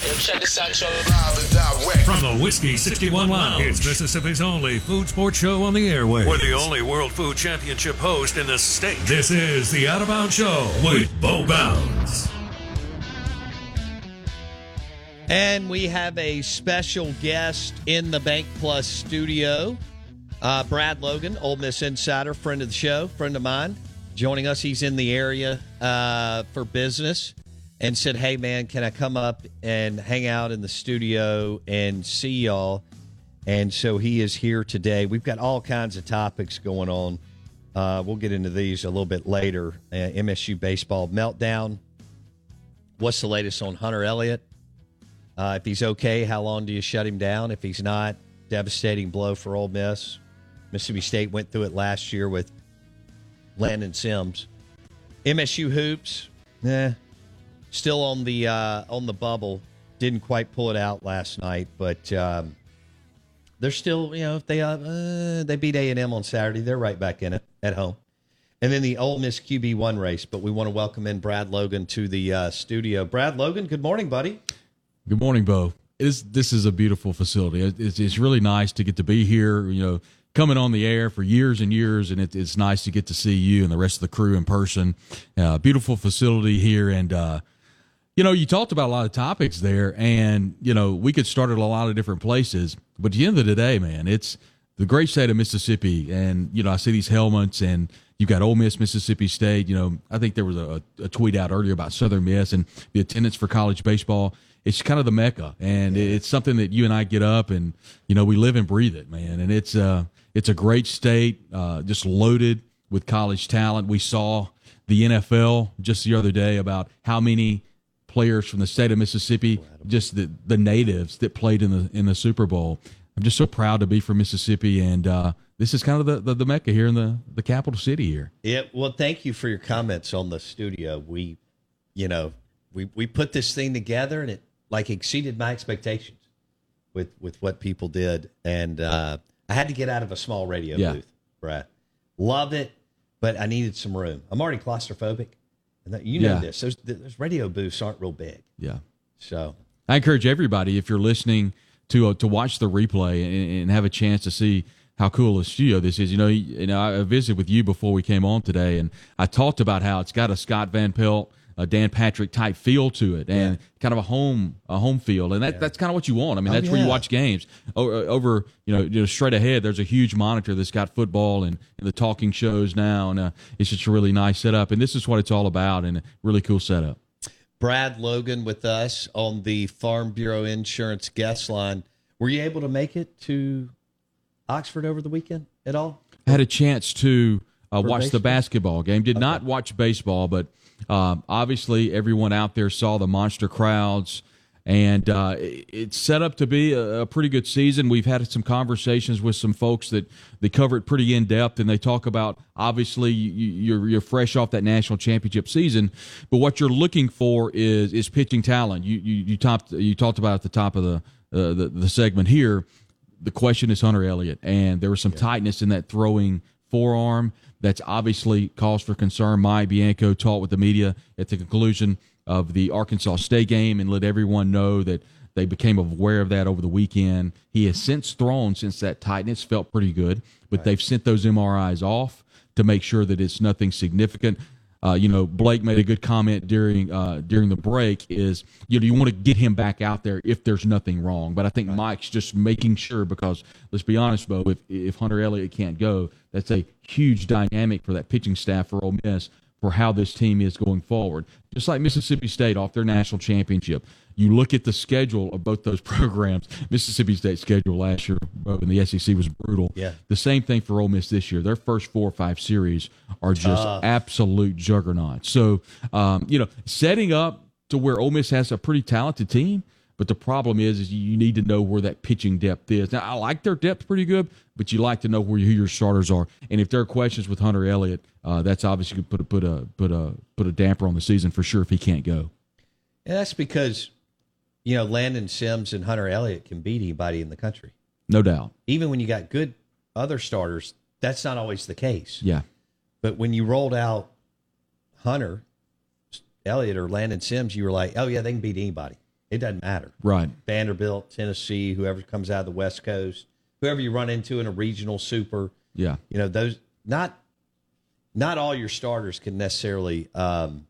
Check this out, y'all. From the Whiskey 61 Lounge, it's Mississippi's only food sports show on the airway. We're the only World Food Championship host in the state. This is the Out of Bounds Show with Bo Bounds. And we have a special guest in the Bank Plus studio. Uh, Brad Logan, Ole Miss Insider, friend of the show, friend of mine, joining us. He's in the area uh, for business and said, Hey, man, can I come up and hang out in the studio and see y'all? And so he is here today. We've got all kinds of topics going on. Uh, we'll get into these a little bit later. Uh, MSU baseball meltdown. What's the latest on Hunter Elliott? Uh, if he's okay, how long do you shut him down? If he's not, devastating blow for Ole Miss. Mississippi State went through it last year with Landon Sims. MSU hoops, eh, still on the uh, on the bubble. Didn't quite pull it out last night, but um, they're still, you know, if they uh, uh, they beat A and M on Saturday, they're right back in it at home. And then the Ole Miss QB one race. But we want to welcome in Brad Logan to the uh, studio. Brad Logan, good morning, buddy. Good morning, Bo. It is, this is a beautiful facility. It's, it's really nice to get to be here. You know, coming on the air for years and years, and it, it's nice to get to see you and the rest of the crew in person. Uh, beautiful facility here, and uh, you know, you talked about a lot of topics there, and you know, we could start at a lot of different places. But at the end of the day, man, it's the great state of Mississippi, and you know, I see these helmets, and you've got Ole Miss, Mississippi State. You know, I think there was a, a tweet out earlier about Southern Miss and the attendance for college baseball. It's kind of the mecca, and it's something that you and I get up, and you know, we live and breathe it, man. And it's uh, it's a great state, uh, just loaded with college talent. We saw the NFL just the other day about how many players from the state of Mississippi, just the, the natives that played in the in the Super Bowl. I'm just so proud to be from Mississippi, and uh, this is kind of the, the, the mecca here in the the capital city here. Yeah, well, thank you for your comments on the studio. We, you know, we we put this thing together, and it like exceeded my expectations with with what people did, and uh, I had to get out of a small radio Yeah. booth, Brad. Loved it, but I needed some room. I'm already claustrophobic, and that, you know Yeah. this. Those those radio booths aren't real big, Yeah. so I encourage everybody if you're listening to uh, to watch the replay and, and have a chance to see how cool a studio this is. You know, you know, I visited with you before we came on today, and I talked about how it's got a Scott Van Pelt, a Dan Patrick type feel to it, and kind of a home a home feel, and that, that's kind of what you want. I mean, Oh, that's where you watch games. O- Over you know, you know, straight ahead, there's a huge monitor that's got football and, and the talking shows now, and uh, it's just a really nice setup. And this is what it's all about, and a really cool setup. Brad Logan with us on the Farm Bureau Insurance guest line. Were you able to make it to Oxford over the weekend at all? I had a chance to uh, watch the basketball game. Did not watch baseball, but um, obviously everyone out there saw the monster crowds, and uh, it's set up to be a, a pretty good season. We've had some conversations with some folks that they cover it pretty in depth, and they talk about obviously you, you're you're fresh off that national championship season, but what you're looking for is is pitching talent. You you you talked you talked about at the top of the uh, the, the segment here the question is Hunter Elliott, and there was some tightness in that throwing forearm that's obviously cause for concern. Mike Bianco talked with the media at the conclusion of the Arkansas State game and let everyone know that they became aware of that over the weekend. He has since thrown since that tightness felt pretty good, but they've sent those MRIs off to make sure that it's nothing significant. Uh, you know, Blake made a good comment during uh, during the break. Is you know you want to get him back out there if there's nothing wrong, but I think Mike's just making sure because let's be honest, Bo, if if Hunter Elliott can't go, that's a huge dynamic for that pitching staff for Ole Miss for how this team is going forward. Just like Mississippi State off their national championship, you look at the schedule of both those programs. Mississippi State's schedule last year in the SEC was brutal. Yeah. The same thing for Ole Miss this year. Their first four or five series are just Tough. absolute juggernauts. So, um, you know, setting up to where Ole Miss has a pretty talented team. But the problem is, is you need to know where that pitching depth is. Now, I like their depth pretty good, but you like to know where who your starters are. And if there are questions with Hunter Elliott, uh, that's obviously going to put a put a put a put a damper on the season for sure if he can't go. And that's because, you know, Landon Sims and Hunter Elliott can beat anybody in the country. No doubt. Even when you got good other starters, that's not always the case. Yeah. But when you rolled out Hunter, Elliott, or Landon Sims, you were like, oh, yeah, they can beat anybody. It doesn't matter. Right. Vanderbilt, Tennessee, whoever comes out of the West Coast, whoever you run into in a regional super, Yeah. you know, those not not all your starters can necessarily um,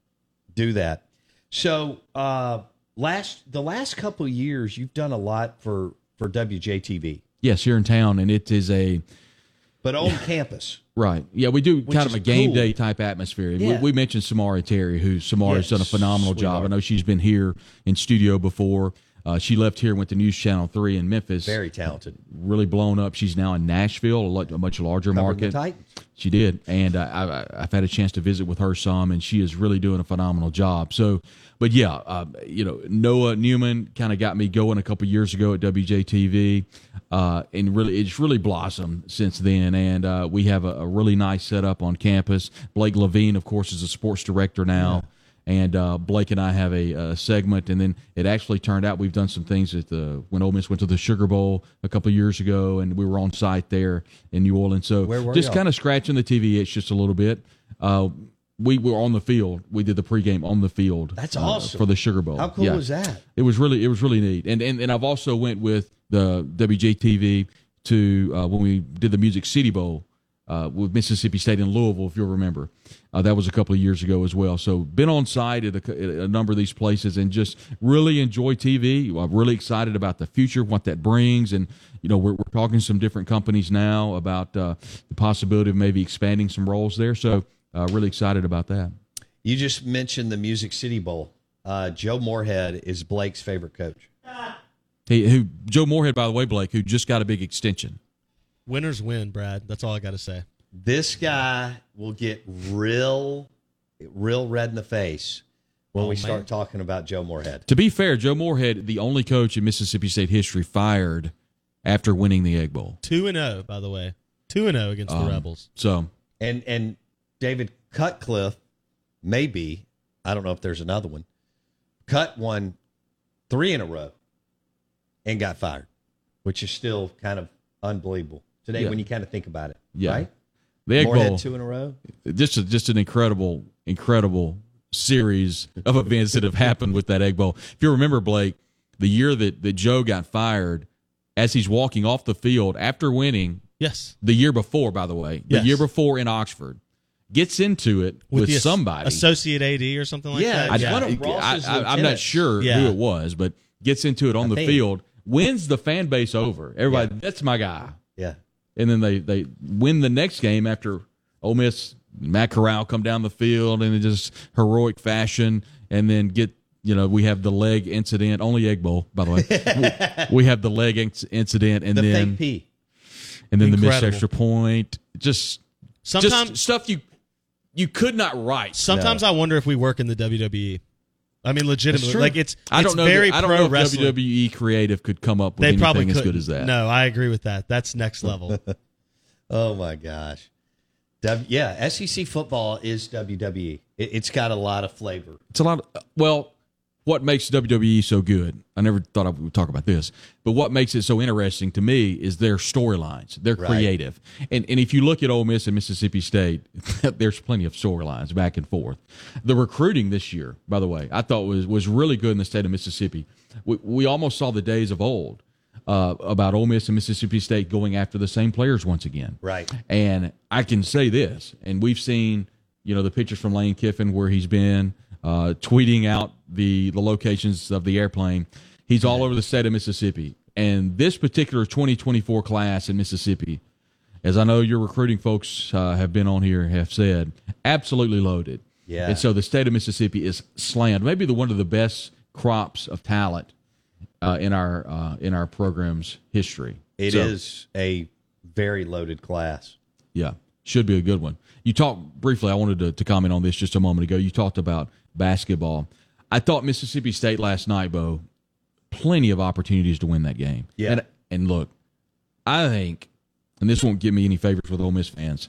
do that. So uh, last the last couple of years, you've done a lot for for WJTV, Yes, here in town, and it is a but on campus. Right. Yeah, we do kind of a game cool. day type atmosphere. We, Yeah. we mentioned Samaria Terry, who Samaria's Yeah, done a phenomenal job. I know she's been here in studio before. Uh, she left here and went to News Channel 3 in Memphis. Very talented. Really blown up. She's now in Nashville, a, lot, a much larger Covered market. the Titans. She did, and uh, I, I, I've had a chance to visit with her some, and she is really doing a phenomenal job. So, but yeah, uh, you know, Noah Newman kind of got me going a couple years ago at WJTV, uh, and really, it's really blossomed since then. And uh, we have a, a really nice setup on campus. Blake Levine, of course, is a sports director now. And uh, Blake and I have a, a segment, and then it actually turned out we've done some things at the when Ole Miss went to the Sugar Bowl a couple of years ago, and we were on site there in New Orleans. So just kind of scratching the TV itch just a little bit. Uh, we were on the field. We did the pregame on the field. That's uh, awesome. for the Sugar Bowl. How cool Yeah. was that? It was really it was really neat. And and, and I've also went with the WJTV to uh, when we did the Music City Bowl uh, with Mississippi State in Louisville, if you'll remember. Uh, that was a couple of years ago as well. So been on site at a, at a number of these places and just really enjoy TV. I'm really excited about the future, what that brings, and you know we're, we're talking to some different companies now about uh, the possibility of maybe expanding some roles there. So uh, really excited about that. You just mentioned the Music City Bowl. Uh, Joe Moorhead is Blake's favorite coach. He, who Joe Moorhead, by the way, Blake, who just got a big extension. Winners win, Brad. That's all I got to say. This guy will get real, real red in the face when Oh, we man. start talking about Joe Moorhead. To be fair, Joe Moorhead, the only coach in Mississippi State history fired after winning the Egg Bowl. Two and zero, by the way. Two and zero against Um, the Rebels. So And and David Cutcliffe, maybe I don't know if there's another one. Cut won three in a row and got fired, which is still kind of unbelievable today Yeah. when you kind of think about it. Yeah. right? the Egg Moorhead Bowl, two in a row. just a, just an incredible, incredible series of events that have happened with that Egg Bowl. If you remember, Blake, the year that, that Joe got fired, as he's walking off the field after winning Yes. the year before, by the way, the Yes. year before in Oxford, gets into it with, the as- somebody. associate AD or something like Yeah, that. I, Yeah. One I, of Ross's I, am not sure Yeah. who it was, but gets into it on I the think. field, wins the fan base over. Everybody, that's my guy. Yeah. And then they, they win the next game after Ole Miss, Matt Corral come down the field in just heroic fashion, and then get you know we have the leg incident, only egg bowl by the way. we, we have the leg inc- incident, and The then fake P. and then the missed extra point. Just Sometimes, just stuff you you could not write. sometimes I wonder if we work in the WWE. I mean, legitimately, like it's I don't it's know. very that- I don't pro know if wrestling. WWE creative could come up with they anything probably as could good as that. No, I agree with that. That's next level. Oh my gosh. W- yeah, SEC football is WWE. It, it's got a lot of flavor. It's a lot. Of, well, what makes WWE so good? I never thought I would talk about this, but what makes it so interesting to me is their storylines. They're Right. creative, and and if you look at Ole Miss and Mississippi State, there's plenty of storylines back and forth. The recruiting this year, by the way, I thought was was really good in the state of Mississippi. We we almost saw the days of old. Uh, about Ole Miss and Mississippi State going after the same players once again. Right. And I can say this, and we've seen, you know, the pictures from Lane Kiffin where he's been uh, tweeting out the the locations of the airplane. He's all over the state of Mississippi, and this particular 2024 class in Mississippi, as I know your recruiting folks uh, have been on here have said, absolutely loaded. Yeah. And so the state of Mississippi is slammed. Maybe the one of the best crops of talent uh, in our uh, in our program's history. It is So- a very loaded class. yeah, should be a good one. You talked briefly. I wanted to, to comment on this just a moment ago. You talked about basketball. I thought Mississippi State last night, Bo, plenty of opportunities to win that game. Yeah. And, and look, I think, and this won't give me any favors with Ole Miss fans.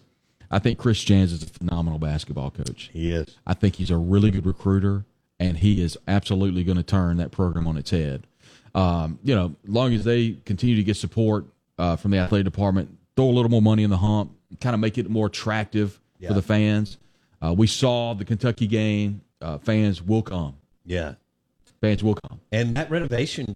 I think Chris Jans is a phenomenal basketball coach. He is. I think he's a really good recruiter, and he is absolutely going to turn that program on its head. Um, you know, as long as they continue to get support uh, from the athletic department, throw a little more money in the hump, kind of make it more attractive Yeah. for the fans. Uh, we saw the Kentucky game. Uh, fans will come. Yeah. Fans will come. And that renovation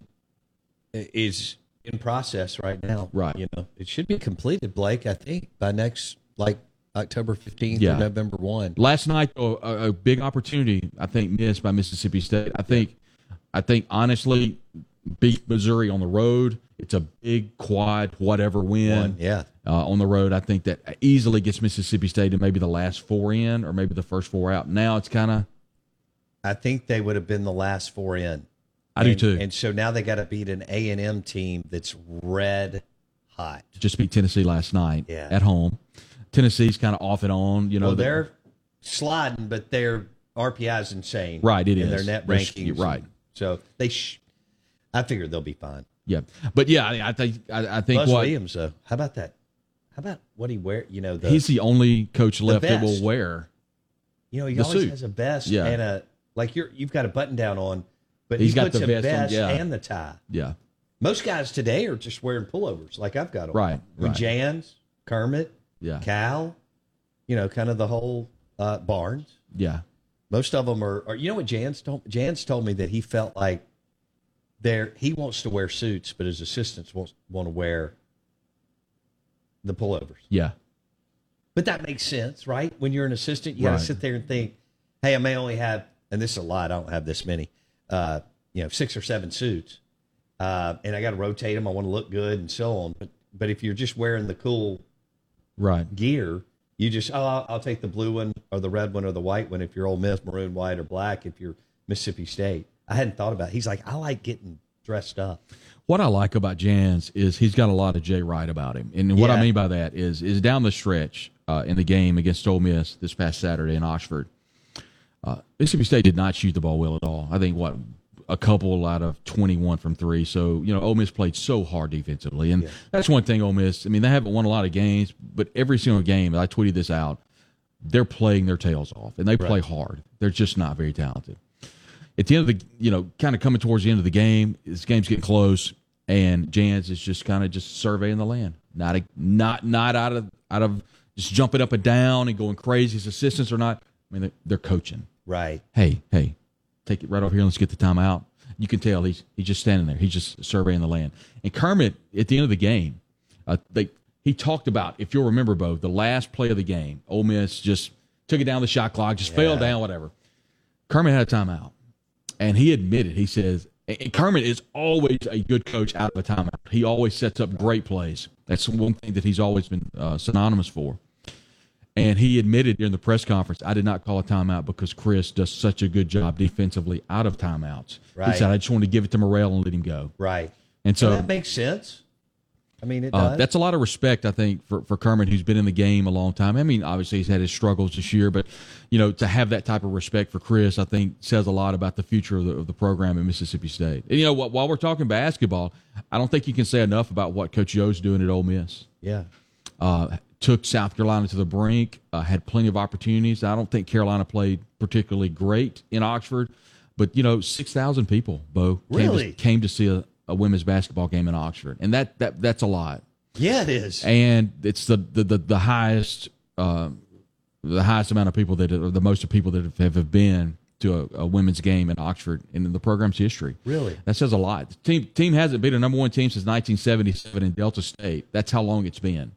is in process right now. Right. You know, it should be completed, Blake, I think, by next, like October 15th Yeah. or November 1. Last night, a, a big opportunity I think missed by Mississippi State. I think, I think honestly, beat Missouri on the road. It's a big quad, whatever win. One, yeah. uh, on the road. I think that easily gets Mississippi State to maybe the last four in, or maybe the first four out. Now it's kind of I think they would have been the last four in. I do too. And so now they got to beat an A and M team that's red hot. just beat Tennessee last night Yeah. at home. Tennessee's kind of off and on. You know, Well, the- they're sliding, but their RPI is insane. Right, it in their is. net They're- rankings. right. So they, sh- I figure they'll be fine. yeah, but yeah, I, I think I, I think Buzz what Williams, though, how about that? How about what he wear? You know, the he's the only coach left that will wear. you know he always suit. has a vest Yeah. and a like you're you've got a button down on, but He's he got puts the a vest on, yeah. and the tie. Yeah, Most guys today are just wearing pullovers, like I've got on. Right, With right. Jans, Kermit, yeah, Cal, you know, kind of the whole uh, Barnes. yeah. Most of them are, are. You know what Jans told? Jans told me that he felt like there he wants to wear suits, but his assistants won't want to wear the pullovers. Yeah, But that makes sense, right? When you're an assistant, you got to Right. sit there and think, "Hey, I may only have," and this is a lot. I don't have this many. Uh, you know, six or seven suits, uh, and I got to rotate them. I want to look good and so on. But but if you're just wearing the cool right. gear, you just oh, I'll, I'll take the blue one or the red one or the white one if you're Ole Miss, maroon, white, or black. If you're Mississippi State, I hadn't thought about. It. He's like, I like getting dressed up. What I like about Jans is he's got a lot of Jay Wright about him, and what I mean by that is is down the stretch uh, in the game against Ole Miss this past Saturday in Oxford, uh, Mississippi State did not shoot the ball well at all. I think what a couple out of twenty one from three. So you know Ole Miss played so hard defensively, and that's one thing Ole Miss. I mean they haven't won a lot of games, but every single game I tweeted this out, they're playing their tails off, and they play hard. They're just not very talented at the end of the you know kind of coming towards the end of the game this game's getting close and jans is just kind of just surveying the land. Not a, not not out of out of just jumping up and down and going crazy. His assistants are not i mean they're, they're coaching. Right. hey hey take it right over here. Let's get the time out. You can tell he's he's just standing there. He's just surveying the land. And kermit at the end of the game uh, they he talked about if you'll remember bo the last play of the game Ole miss just took it down the shot clock just fell down whatever. Kermit had a timeout and he admitted, he says, and Kermit is always a good coach out of a timeout. He always sets up great plays. That's one thing that he's always been uh, synonymous for. And he admitted during the press conference, I did not call a timeout because Chris does such a good job defensively out of timeouts. Right. He said, I just wanted to give it to Murrell and let him go. Right. And So so that makes sense. I mean, it uh, that's a lot of respect, I think, for, for Kermit, who's been in the game a long time. I mean, obviously he's had his struggles this year, but you know, to have that type of respect for Chris, I think says a lot about the future of the, of the program at Mississippi State. And you know, wh- while we're talking basketball, I don't think you can say enough about what Coach Yo's doing at Ole Miss. yeah. Uh, took South Carolina to the brink, uh, had plenty of opportunities. I don't think Carolina played particularly great in Oxford, but you know, six thousand people, Bo, came, Really? to, came to see a, a women's basketball game in Oxford, and that that that's a lot Yeah, it is. and it's the the the, the highest uh, the highest amount of people that are the most of people that have, have been to a, a women's game in Oxford in the program's history. Really? that says a lot. The team team hasn't been a number one team since 1977 in Delta State. That's how long it's been,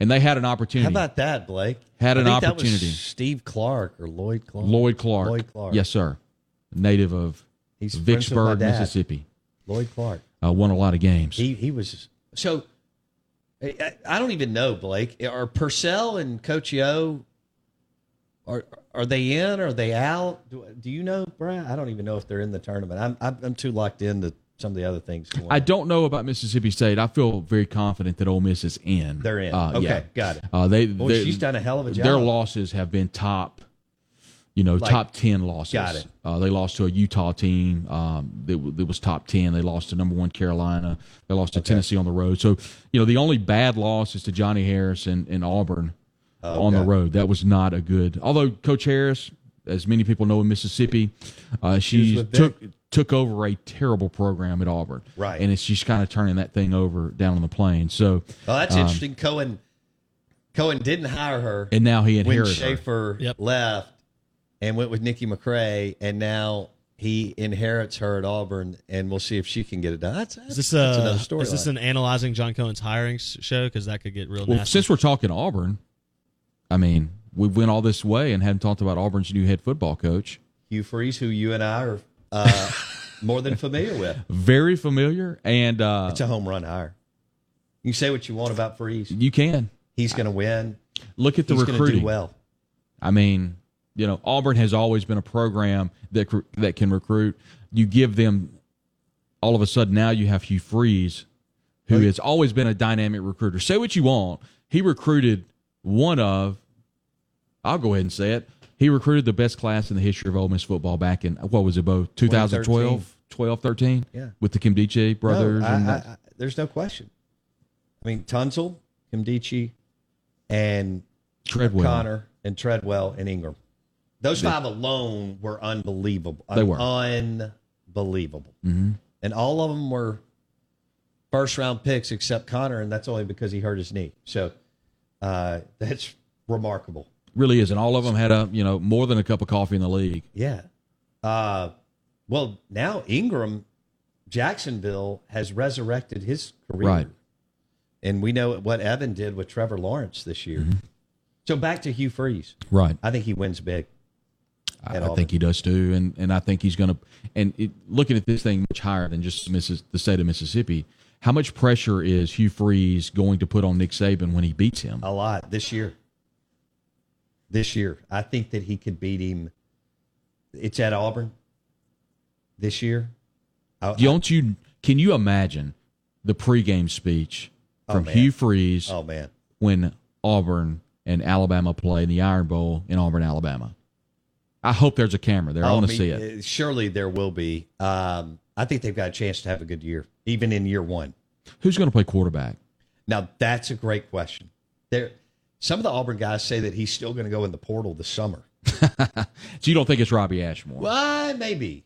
and they had an opportunity. How about that, Blake? Had I an opportunity. Steve Clark or Lloyd Clark. Lloyd Clark? Lloyd Clark. Yes, sir. Native of He's friends with my Vicksburg. Mississippi. Lloyd Clark. Uh, won a lot of games. He he was so. I, I don't even know, Blake. Are Purcell and Coach Yo? Are are they in? Are they out? Do, do you know, Brad? I don't even know if they're in the tournament. I'm I'm, I'm too locked into some of the other things. Going I on. don't know about Mississippi State. I feel very confident that Ole Miss is in. They're in. Uh, Okay, yeah. got it. Uh, they, Boy, they- she's done a hell of a job. Their losses have been top. You know, Like- top ten losses. Got it. Uh, they lost to a Utah team um, that, w- that was top ten. They lost to number one Carolina. They lost to Tennessee on the road. So you know, the only bad loss is to Johnnie Harris and, and Auburn on the road. That was not a good. Although Coach Harris, as many people know in Mississippi, uh, she with took took over a terrible program at Auburn. Right. and it's just kind of turning that thing over down on the plain. So Oh, that's um, interesting. Cohen Cohen didn't hire her, and now he when inherited her. Schaefer Yep. left and went with Nikki McCray, and now he inherits her at Auburn, and we'll see if she can get it done. That's, Is this, that's uh, another story. is this an analyzing John Cohen's hiring show? Because that could get real Well, nasty. since we're talking Auburn, I mean, we went all this way and hadn't talked about Auburn's new head football coach. Hugh Freeze, who you and I are uh, more than familiar with. Very familiar, and uh, It's a home run hire. You can say what you want about Freeze. you can He's going to win. look at the He's going to recruiting. do well. I mean, you know, Auburn has always been a program that that can recruit. You give them all of a sudden now you have Hugh Freeze, who has always been a dynamic recruiter. Say what you want, he recruited one of. I'll go ahead and say it. He recruited the best class in the history of Ole Miss football back in what was it, both 2012, 12, 13? Yeah. with the Nkemdiche brothers. No, I- and I- I- there's no question. I mean, Tunsil, Nkemdiche, and Treadwell. Conner and Treadwell and Engram. Those five alone were unbelievable. They were. unbelievable, mm-hmm. and all of them were first round picks except Conner, and that's only because he hurt his knee. So uh, that's remarkable. really is, and all of them had a you know more than a cup of coffee in the league. Yeah. Uh, well, now Engram, Jacksonville has resurrected his career. Right. And we know what Evan did with Trevor Lawrence this year. Mm-hmm. So back to Hugh Freeze. Right. I think he wins big. I, I think he does too, and and I think he's going to. And it, looking at this thing much higher than just Missis, the state of Mississippi, how much pressure is Hugh Freeze going to put on Nick Saban when he beats him? A lot this year. This year. I think that he could beat him. It's at Auburn this year. I- Don't you? Can you imagine the pregame speech oh, from man. Hugh Freeze oh, man. when Auburn and Alabama play in the Iron Bowl in Auburn, Alabama? I hope there's a camera there. I Oh, want to see it. uh, Surely there will be. Um, I think they've got a chance to have a good year, even in year one. Who's going to play quarterback? Now that's a great question. There, some of the Auburn guys say that he's still going to go in the portal this summer. So you don't think it's Robby Ashford? Well, maybe.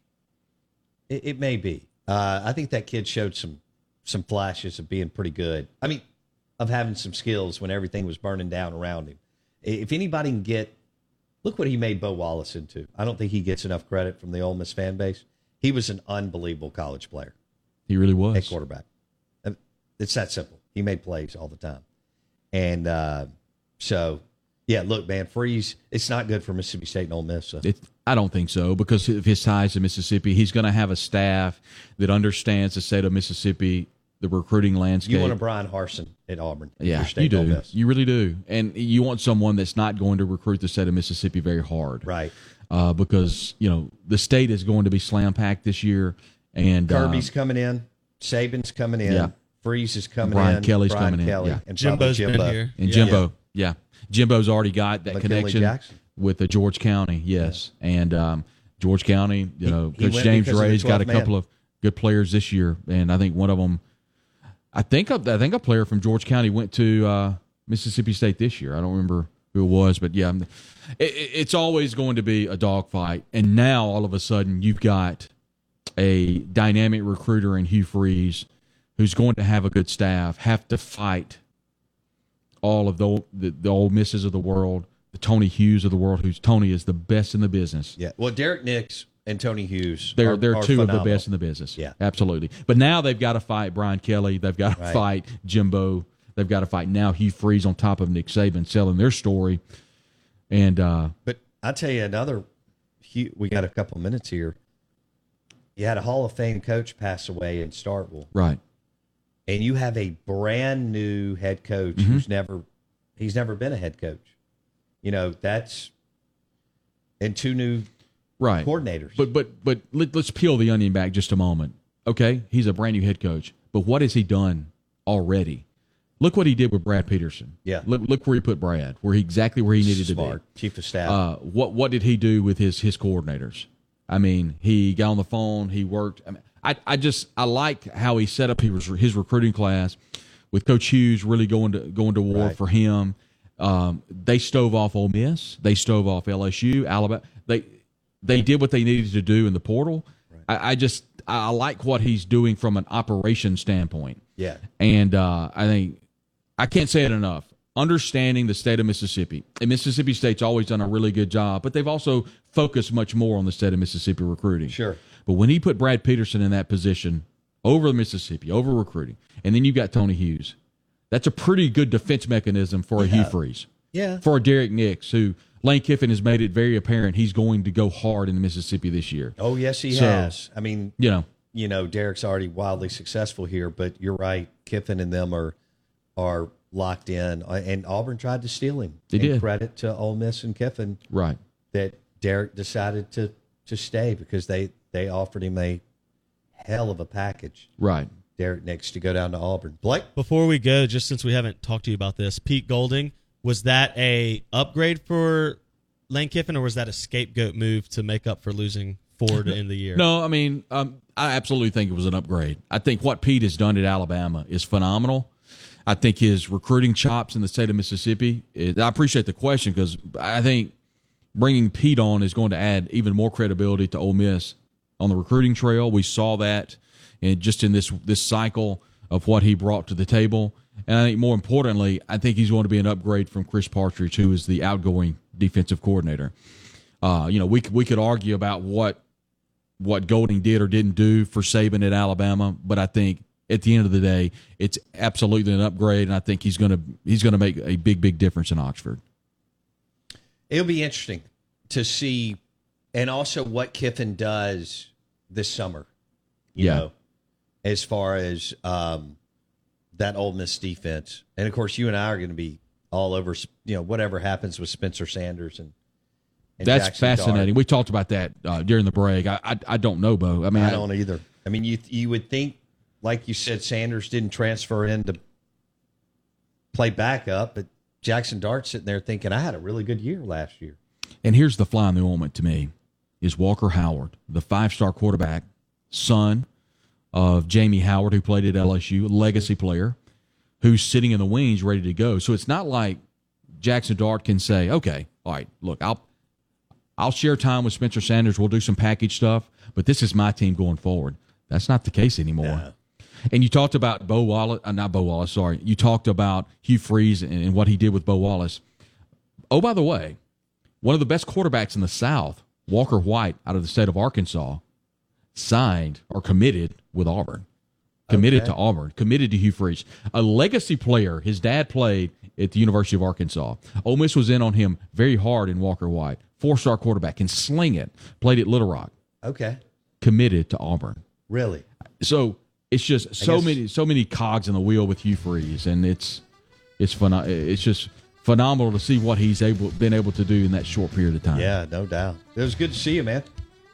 It, it may be. Uh, I think that kid showed some some flashes of being pretty good. I mean, of having some skills when everything was burning down around him. If anybody can get, look what he made Bo Wallace into. I don't think he gets enough credit from the Ole Miss fan base. He was an unbelievable college player. He really was. at quarterback. It's that simple. He made plays all the time. And uh, so, yeah, look, man, Freeze, it's not good for Mississippi State and Ole Miss. So. It, I don't think so because of his ties to Mississippi. He's going to have a staff that understands the state of Mississippi, the recruiting landscape. you want a Brian Harsin at Auburn. yeah, you're you State and Ole do. You really do, and you want someone that's not going to recruit the state of Mississippi very hard, Right. Uh, because you know the state is going to be slam packed this year, and um, Kirby's coming in. Saban's coming in. Yeah. Freeze is coming in, Brian in. Kelly's Brian coming in, yeah. And probably Jimbo's been here. and Yeah. Jimbo, yeah. Jimbo's already got that McKinley connection Jackson. with the George County, yes, and um, George County. You know, he Coach went James because of the Ray's got a man. couple of good players this year, and I think one of them, I think I think a player from George County went to uh, Mississippi State this year. I don't remember who it was, but yeah, it- it's always going to be a dogfight. And now all of a sudden you've got a dynamic recruiter in Hugh Freeze, who's going to have a good staff, have to fight all of the the, the old misses of the world, the Tony Hughes of the world, who's Tony is the best in the business. Yeah. Well, Derrick Nix and Tony Hughes. They're are, they're are two of the best in the business. Yeah. absolutely. But now they've got to fight Brian Kelly. They've got to Right. fight Jimbo. They've got to fight now Hugh Freeze on top of Nick Saban selling their story. And uh, But I'll tell you another. We got a couple minutes here. You had a Hall of Fame coach pass away in Starkville, right, and you have a brand new head coach Mm-hmm. who's never, he's never been a head coach. You know that's, and two new right, coordinators. But but but let, let's peel the onion back just a moment. Okay, he's a brand new head coach, but what has he done already? Look what he did with Brad Peterson. Yeah. Look, look where he put Brad, where he exactly where he needed Smart. to be. Chief of staff. Uh, what what did he do with his his coordinators? I mean, he got on the phone. He worked. I mean, I, I just I like how he set up his his recruiting class with Coach Hughes really going to going to war Right. for him. Um, they stove off Ole Miss. They stove off LSU, Alabama. They they did what they needed to do in the portal. I, I just I like what he's doing from an operation standpoint. Yeah. And uh, I think I can't say it enough. Understanding the state of Mississippi. And Mississippi State's always done a really good job, but they've also focused much more on the state of Mississippi recruiting. Sure. But when he put Brad Peterson in that position over Mississippi, over recruiting, and then you've got Tony Hughes, that's a pretty good defense mechanism for a Hugh Freeze. Yeah. For a Derrick Nix, who Lane Kiffin has made it very apparent he's going to go hard in Mississippi this year. Oh yes, he So, has. I mean, You know, you know, Derrick's already wildly successful here, but you're right. Kiffin and them are are locked in, Uh, and Auburn tried to steal him. They did. Credit to Ole Miss and Kiffin right. that Derrick decided to to stay because they they offered him a hell of a package. Right. Derrick Nix to go down to Auburn. Blake, Before we go, just since we haven't talked to you about this, Pete Golding was that a upgrade for Lane Kiffin, or was that a scapegoat move to make up for losing Ford in the year? No, I mean, um, I absolutely think it was an upgrade. I think what Pete has done at Alabama is phenomenal. I think his recruiting chops in the state of Mississippi. Is, I appreciate the question because I think bringing Pete on is going to add even more credibility to Ole Miss on the recruiting trail. We saw that, and just in this this cycle of what he brought to the table. And I think more importantly, I think he's going to be an upgrade from Chris Partridge, who is the outgoing defensive coordinator. Uh, you know, we could- we could argue about what what Golding did or didn't do for Saban at Alabama, but I think at the end of the day, it's absolutely an upgrade, and I think he's gonna he's gonna make a big big difference in Oxford. it'll be interesting to see, and also what Kiffin does this summer. You Yeah. know, as far as um, that Ole Miss defense, and of course, you and I are going to be all over. You know, whatever happens with Spencer Sanders and. and That's Jackson Dart. fascinating. We talked about that uh, during the break. I, I I don't know, Bo. I mean, I don't either. I mean, you you would think, like you said, Sanders didn't transfer in to play backup, but Jackson Dart sitting there thinking, I had a really good year last year. And here's the fly in the ointment to me is Walker Howard, the five star quarterback, son of Jamie Howard, who played at LSU, a legacy player, who's sitting in the wings ready to go. So it's not like Jackson Dart can say, okay, all right, look, I'll I'll share time with Spencer Sanders. We'll do some package stuff, but this is my team going forward. That's not the case anymore. And you talked about Bo Wallace, uh, not Bo Wallace, sorry. You talked about Hugh Freeze and, and what he did with Bo Wallace. Oh, by the way, one of the best quarterbacks in the South, Walker White, out of the state of Arkansas, signed or committed with Auburn. Committed Okay. to Auburn, committed to Hugh Freeze. A legacy player. His dad played at the University of Arkansas. Ole Miss was in on him very hard in Walker White. Four star quarterback, can sling it. Played at Little Rock. Okay. Committed to Auburn. Really? So it's just so many so many cogs in the wheel with Hugh Freeze, and it's it's pheno- It's just phenomenal to see what he's able been able to do in that short period of time. Yeah, no doubt. It was good to see you, man.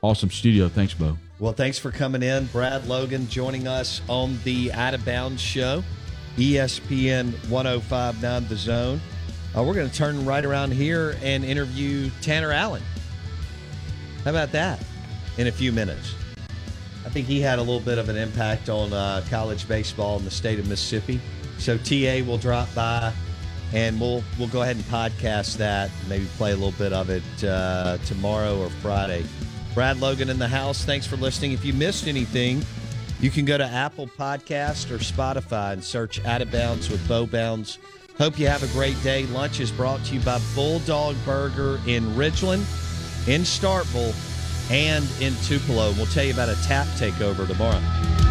Awesome studio. Thanks, Bo. Well, thanks for coming in. Brad Logan joining us on the Out of Bounds show, ESPN 1059 The Zone. Uh, we're going to turn right around here and interview Tanner Allen. How about that in a few minutes? I think he had a little bit of an impact on uh, college baseball in the state of Mississippi. So TA will drop by, and we'll we'll go ahead and podcast that. Maybe play a little bit of it uh, tomorrow or Friday. Brad Logan in the house. Thanks for listening. If you missed anything, you can go to Apple Podcast or Spotify and search Out of Bounds with Bo Bounds. Hope you have a great day. Lunch is brought to you by Bulldog Burger in Ridgeland, in Starkville, and in Tupelo. We'll tell you about a tap takeover tomorrow.